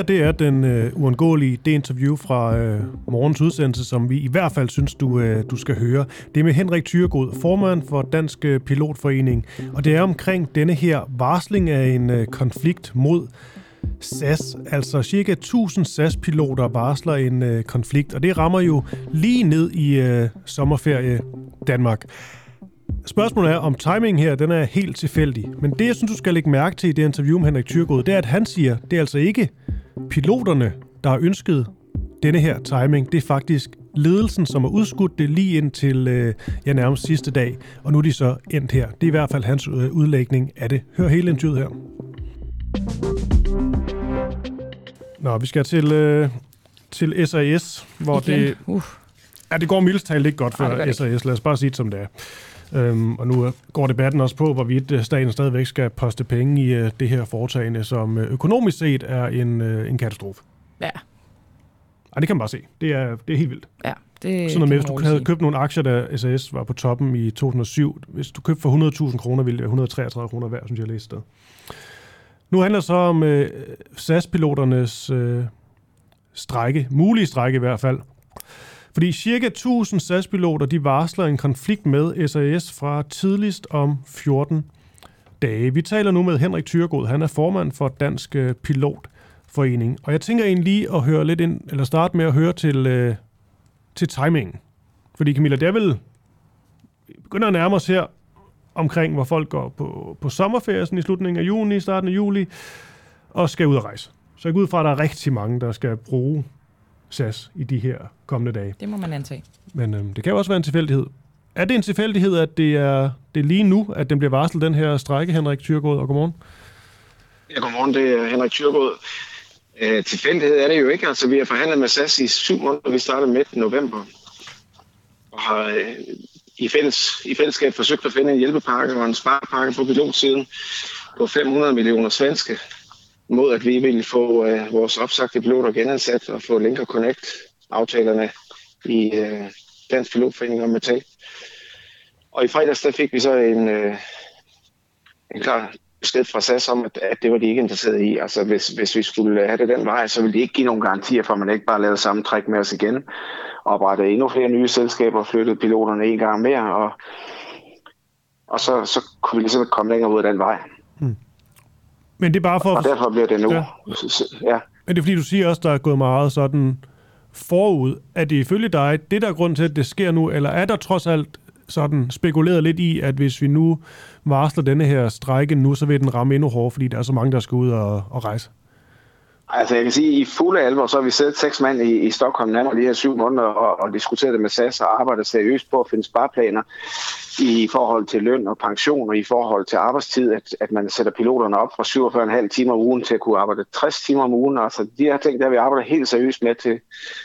her, det er den øh, uundgåelige det interview fra øh, morgens udsendelse, som vi i hvert fald synes, du, øh, du skal høre. Det er med Henrik Thyregod, formand for Dansk øh, Pilotforening, og det er omkring denne her varsling af en øh, konflikt mod SAS. Altså cirka 1000 SAS-piloter varsler en øh, konflikt, og det rammer jo lige ned i øh, sommerferie Danmark. Spørgsmålet er, om timingen her den er helt tilfældig. Men det, jeg synes, du skal lægge mærke til i det interview med Henrik Tyrgod, det er, at han siger, det er altså ikke piloterne, der har ønsket denne her timing. Det er faktisk ledelsen, som har udskudt det lige ind til øh, ja, nærmest sidste dag. Og nu er de så endt her. Det er i hvert fald hans øh, udlægning af det. Hør hele interviewet her. Nå, vi skal til, øh, til SAS, hvor Igen. det... Uh. Ja, det går mildest talt ikke godt for ja, SAS. Lad os bare sige det, som det er. Øhm, og nu går debatten også på, hvorvidt øh, staten stadigvæk skal poste penge i uh, det her foretagende, som uh, økonomisk set er en, en katastrofe. Ja. Ej, det kan man bare se. Det er, det er helt vildt. Ja, det Sådan noget med, hvis du havde sige. købt nogle aktier, da SAS var på toppen i 2007, hvis du købte for 100.000 kroner, ville det være 133 kroner værd, synes jeg, jeg læste sted. Nu handler det så om uh, SAS-piloternes uh, strække, mulige strække i hvert fald. Fordi cirka 1000 SAS-piloter de varsler en konflikt med SAS fra tidligst om 14 dage. Vi taler nu med Henrik Thyregod. Han er formand for Dansk øh, Pilotforening. Og jeg tænker egentlig lige at høre lidt ind, eller starte med at høre til, øh, til timingen. Fordi Camilla, det er vel begynder at nærme os her omkring, hvor folk går på, på sommerferien i slutningen af juni, starten af juli, og skal ud og rejse. Så jeg går ud fra, at der er rigtig mange, der skal bruge SAS i de her kommende dage. Det må man antage. Men øhm, det kan jo også være en tilfældighed. Er det en tilfældighed, at det er, det er lige nu, at den bliver varslet, den her strække, Henrik Tyrgård, og godmorgen? Ja, godmorgen, det er Henrik Tyrgård. Øh, tilfældighed er det jo ikke. Altså, vi har forhandlet med SAS i syv måneder. Vi startede midt november. Og har øh, i, fælles, i fællesskab forsøgt at finde en hjælpepakke og en sparepakke på pilotsiden på 500 millioner svenske mod at vi ville få øh, vores opsagte piloter genansat og få Link Connect aftalerne i øh, Dansk Pilotforening om metal. Og i fredags der fik vi så en, øh, en klar besked fra SAS om, at, at det var de ikke interesseret i. Altså hvis, hvis vi skulle have det den vej, så ville de ikke give nogen garantier for, at man ikke bare lavede samme træk med os igen. Oprette endnu flere nye selskaber, flyttede piloterne en gang mere, og, og så, så kunne vi ligesom komme længere ud af den vej. Men det er bare for... Og derfor bliver det nu. Ja. ja. Men det er fordi, du siger også, der er gået meget sådan forud. Er det ifølge dig det, der er grund til, at det sker nu, eller er der trods alt sådan spekuleret lidt i, at hvis vi nu varsler denne her strække nu, så vil den ramme endnu hårdere, fordi der er så mange, der skal ud og, og rejse? Altså jeg kan sige, at i fulde alvor, så har vi siddet seks mand i, i Stockholm nærmere de her syv måneder og, og diskuteret det med SAS og arbejdet seriøst på at finde spareplaner i forhold til løn og pension og i forhold til arbejdstid, at, at man sætter piloterne op fra 47,5 timer om ugen til at kunne arbejde 60 timer om ugen. Altså de her ting, der vi arbejder helt seriøst med til,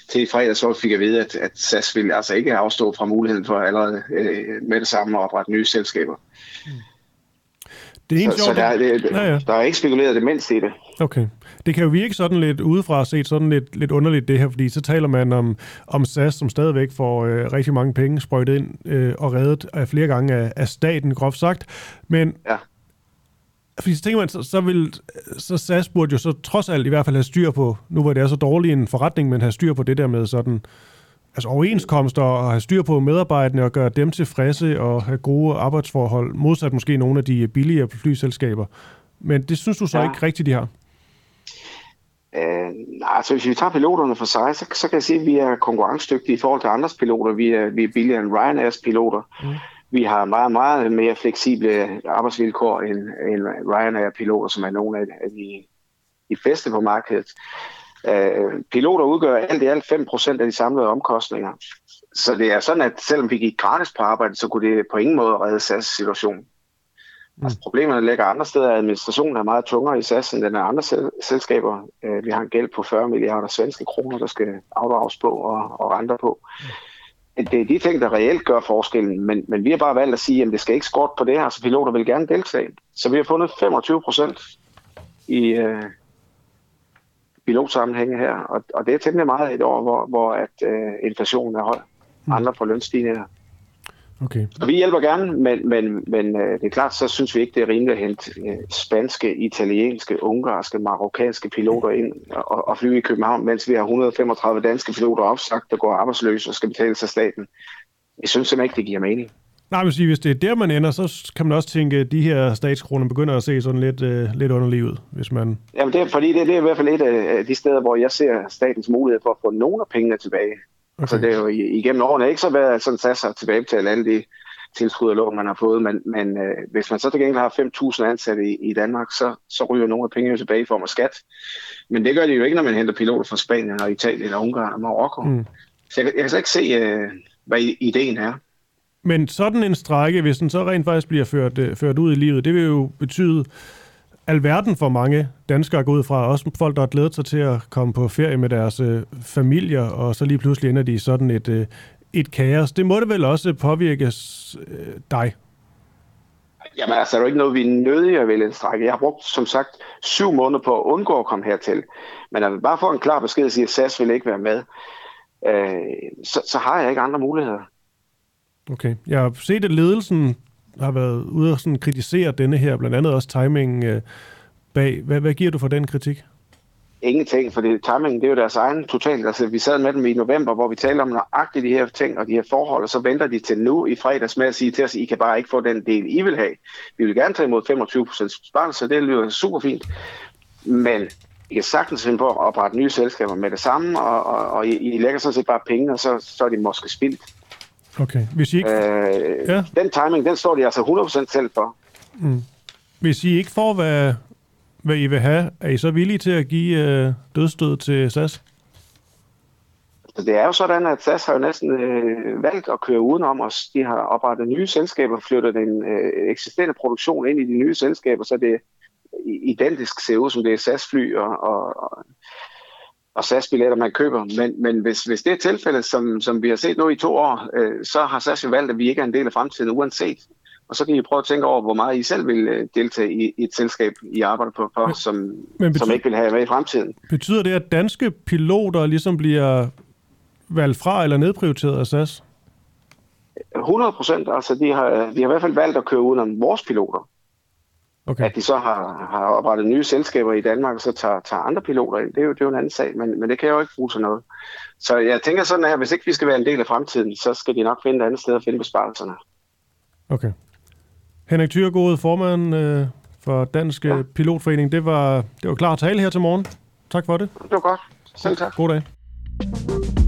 til i fredag, så fik jeg vide, at, at SAS vil altså ikke afstå fra muligheden for allerede øh, med det samme at oprette nye selskaber. Det er så, så der, det, ja. der er ikke spekuleret det mindste i det. Okay. Det kan jo virke sådan lidt udefra set sådan lidt, lidt underligt det her, fordi så taler man om, om SAS, som stadigvæk får øh, rigtig mange penge sprøjtet ind øh, og reddet af flere gange af, af staten, groft sagt. Men ja. Fordi så tænker man, så, så, vil, så SAS burde jo så trods alt i hvert fald have styr på, nu hvor det er så dårlig en forretning, men have styr på det der med sådan altså overenskomster og have styr på medarbejderne og gøre dem tilfredse og have gode arbejdsforhold, modsat måske nogle af de billigere flyselskaber. Men det synes du så ja. ikke rigtigt, de har? Øh, altså hvis vi tager piloterne for sig, så, så kan jeg sige, at vi er konkurrencedygtige i forhold til andres piloter. Vi er, vi er billigere end Ryanairs piloter. Mm. Vi har meget, meget mere fleksible arbejdsvilkår end, end Ryanair-piloter, som er nogle af, af de, de bedste på markedet. Øh, piloter udgør alt i alt 5% af de samlede omkostninger. Så det er sådan, at selvom vi gik gratis på arbejde, så kunne det på ingen måde redde SAS situation. Mm. Altså, problemerne ligger andre steder. Administrationen er meget tungere i SAS, end den er andre sel- selskaber. Øh, vi har en gæld på 40 milliarder svenske kroner, der skal afdrages på og, og renter på. Mm. Det er de ting, der reelt gør forskellen, men, men vi har bare valgt at sige, at det skal ikke skorte på det her, så piloter vil gerne deltage. Så vi har fundet 25 procent i, øh, pilotsammenhænge her, og, og det er temmelig meget et år, hvor, hvor at, øh, inflationen er høj. Mm. Andre får lønstigninger. Okay. Og vi hjælper gerne, men, men, men øh, det er klart, så synes vi ikke, det er rimeligt at hente øh, spanske, italienske, ungarske, marokkanske piloter ind og, og flyve i København, mens vi har 135 danske piloter opsagt, der går arbejdsløse og skal betales af staten. Jeg synes simpelthen ikke, det giver mening. Nej, men hvis det er der, man ender, så kan man også tænke, at de her statskroner begynder at se sådan lidt, øh, lidt underlig ud, hvis man... Jamen, det er, fordi det, det er i hvert fald et af de steder, hvor jeg ser statens mulighed for at få nogle af pengene tilbage. Okay. Altså, det er jo igennem årene ikke så været sådan sat sig tilbagebetale alle de tilskud og lån, man har fået, men, men øh, hvis man så til gengæld har 5.000 ansatte i, i Danmark, så, så ryger nogle af pengene tilbage i form af skat. Men det gør de jo ikke, når man henter piloter fra Spanien og Italien og Ungarn og Marokko. Mm. Så jeg, jeg kan så ikke se, øh, hvad ideen er. Men sådan en strække, hvis den så rent faktisk bliver ført, øh, ført ud i livet, det vil jo betyde alverden for mange danskere at gå ud fra. Også folk, der har glædet sig til at komme på ferie med deres øh, familier, og så lige pludselig ender de i sådan et, øh, et kaos. Det må det vel også påvirke øh, dig? Jamen altså, der er jo ikke noget, vi er nødige at vælge en strække. Jeg har brugt, som sagt, syv måneder på at undgå at komme hertil. Men at bare få en klar besked og sige, at SAS vil ikke være med, øh, så, så har jeg ikke andre muligheder. Okay. Jeg har set, at ledelsen har været ude og sådan kritisere denne her, blandt andet også timingen øh, bag. Hvad, hvad giver du for den kritik? Ingenting, for det, timingen det er jo deres egen totalt. Altså, vi sad med dem i november, hvor vi talte om nøjagtigt de her ting og de her forhold, og så venter de til nu i fredags med at sige til os, I kan bare ikke få den del, I vil have. Vi vil gerne tage imod 25% så det lyder super fint. Men I kan sagtens finde på at oprette nye selskaber med det samme, og, og, og I, I lægger sådan set bare penge, og så, så er de måske spildt. Okay, hvis I ikke... Øh, ja. Den timing, den står de altså 100% selv for. Mm. Hvis I ikke får, hvad, hvad I vil have, er I så villige til at give øh, dødstød til SAS? Så altså, det er jo sådan, at SAS har jo næsten øh, valgt at køre udenom os. De har oprettet nye selskaber, flyttet den øh, eksisterende produktion ind i de nye selskaber, så det identisk ser ud som det er SAS-fly og, og, og og SAS-billetter, man køber. Men, men hvis, hvis det er tilfældet, som, som vi har set nu i to år, øh, så har SAS jo valgt, at vi ikke er en del af fremtiden uanset. Og så kan I prøve at tænke over, hvor meget I selv vil øh, deltage i, i et selskab, I arbejder på, for, men, som, men betyder, som ikke vil have med i fremtiden. Betyder det, at danske piloter ligesom bliver valgt fra eller nedprioriteret af SAS? 100 procent. Altså, de har, de har i hvert fald valgt at køre udenom vores piloter. Okay. At de så har, har oprettet nye selskaber i Danmark, og så tager, tager andre piloter ind, det er, jo, det er jo en anden sag, men, men det kan jeg jo ikke bruge til noget. Så jeg tænker sådan her, hvis ikke vi skal være en del af fremtiden, så skal de nok finde et andet sted at finde besparelserne. Okay. Henrik Thyregod, formand øh, for Dansk ja. Pilotforening, det var, det var klar tale her til morgen. Tak for det. Det var godt. Selv tak. God dag.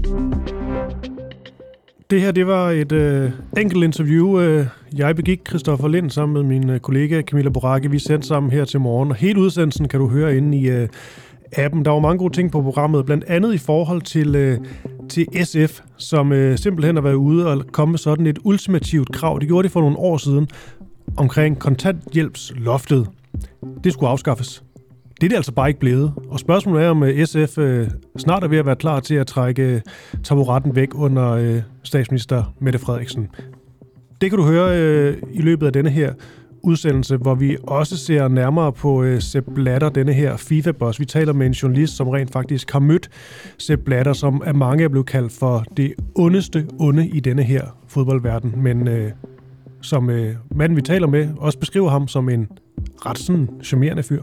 Det her, det var et øh, enkelt interview. Øh, jeg begik Christoffer Lind sammen med min øh, kollega Camilla Boracke. Vi sendte sammen her til morgen, og hele udsendelsen kan du høre inde i øh, appen. Der var mange gode ting på programmet, blandt andet i forhold til, øh, til SF, som øh, simpelthen har været ude og komme med sådan et ultimativt krav. Det gjorde de for nogle år siden omkring kontanthjælpsloftet. Det skulle afskaffes. Det er det altså bare ikke blevet. Og spørgsmålet er, om øh, SF øh, snart er ved at være klar til at trække øh, taburetten væk under øh, statsminister Mette Frederiksen. Det kan du høre øh, i løbet af denne her udsendelse, hvor vi også ser nærmere på øh, Sepp Blatter, denne her FIFA-boss. Vi taler med en journalist, som rent faktisk har mødt Sepp Blatter, som af mange er blevet kaldt for det ondeste onde i denne her fodboldverden. Men øh, som øh, manden, vi taler med, også beskriver ham som en ret sådan charmerende fyr.